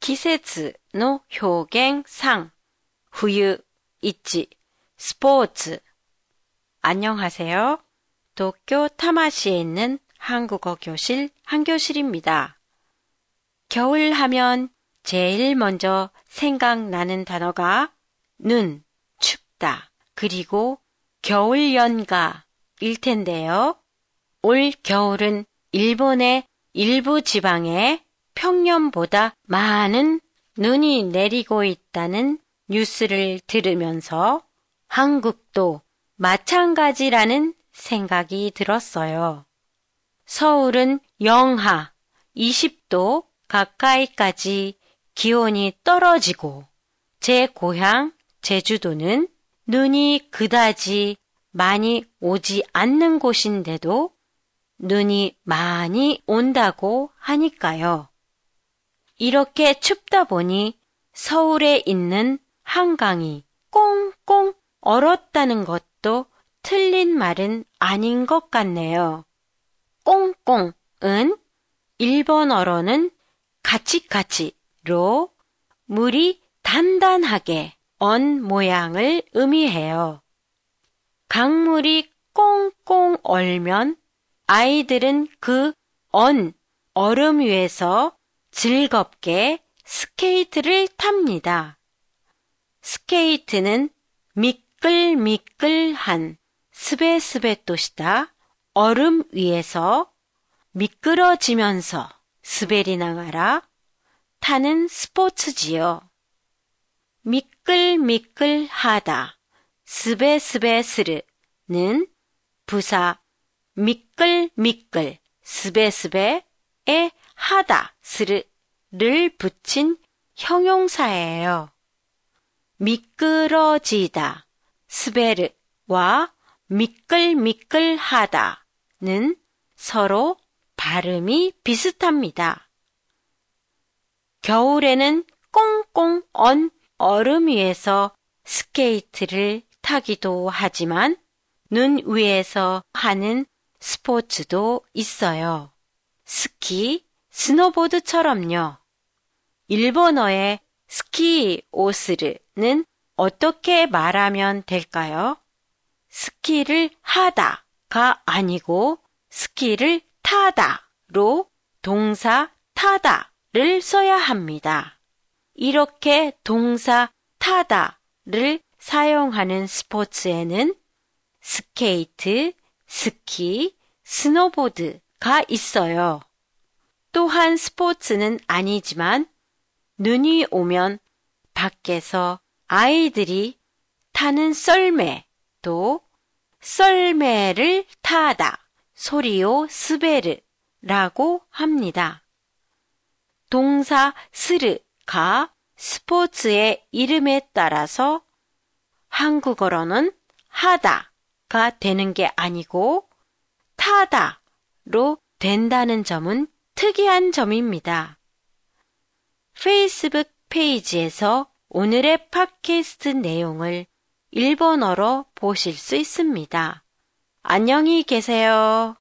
季節の表現3冬 있지 스포츠 안녕하세요. 도쿄 타마시에 있는 한국어 교실 한교실입니다. 겨울 하면 제일 먼저 생각나는 단어가 눈, 춥다, 그리고 겨울 연가일 텐데요. 올 겨울은 일본의 일부 지방에 평년보다 많은 눈이 내리고 있다는 뉴스를 들으면서 한국도 마찬가지라는 생각이 들었어요. 서울은 영하 20도 가까이까지 기온이 떨어지고 제 고향 제주도는 눈이 그다지 많이 오지 않는 곳인데도 눈이 많이 온다고 하니까요. 이렇게 춥다 보니 서울에 있는 한강이 꽁꽁 얼었다는 것도 틀린 말은 아닌 것 같네요. 꽁꽁은 일본 어로는 가치가치로 물이 단단하게 언 모양을 의미해요. 강물이 꽁꽁 얼면 아이들은 그 언 얼음 위에서 즐겁게 스케이트를 탑니다. 스케이트는 미끌미끌한 すべすべとした 얼음 위에서 미끄러지면서 滑りながら 타는 스포츠지요. 미끌미끌하다 스베스베스르는 부사 미끌미끌 스베스베에 하다 스르 를 붙인 형용사예요. 미끄러지다 스베르와 미끌미끌하다는 서로 발음이 비슷합니다. 겨울에는 꽁꽁 언 얼음 위에서 스케이트를 타기도 하지만 눈 위에서 하는 스포츠도 있어요. 스키, 스노보드처럼요. 일본어의 스키 오스르는 어떻게 말하면 될까요? 스키를 하다가 아니고 스키를 타다로 동사 타다를 써야 합니다. 이렇게 동사 타다를 사용하는 스포츠에는 스케이트, 스키, 스노보드가 있어요. 또한 스포츠는 아니지만 눈이 오면 밖에서 아이들이 타는 썰매 또 썰매를 타다 소리요 스베르라고 합니다. 동사 스르가 스포츠의 이름에 따라서 한국어로는 하다가 되는 게 아니고 타다로 된다는 점은 특이한 점입니다. 페이스북 페이지에서 오늘의 팟캐스트 내용을 일본어로 보실 수 있습니다. 안녕히 계세요.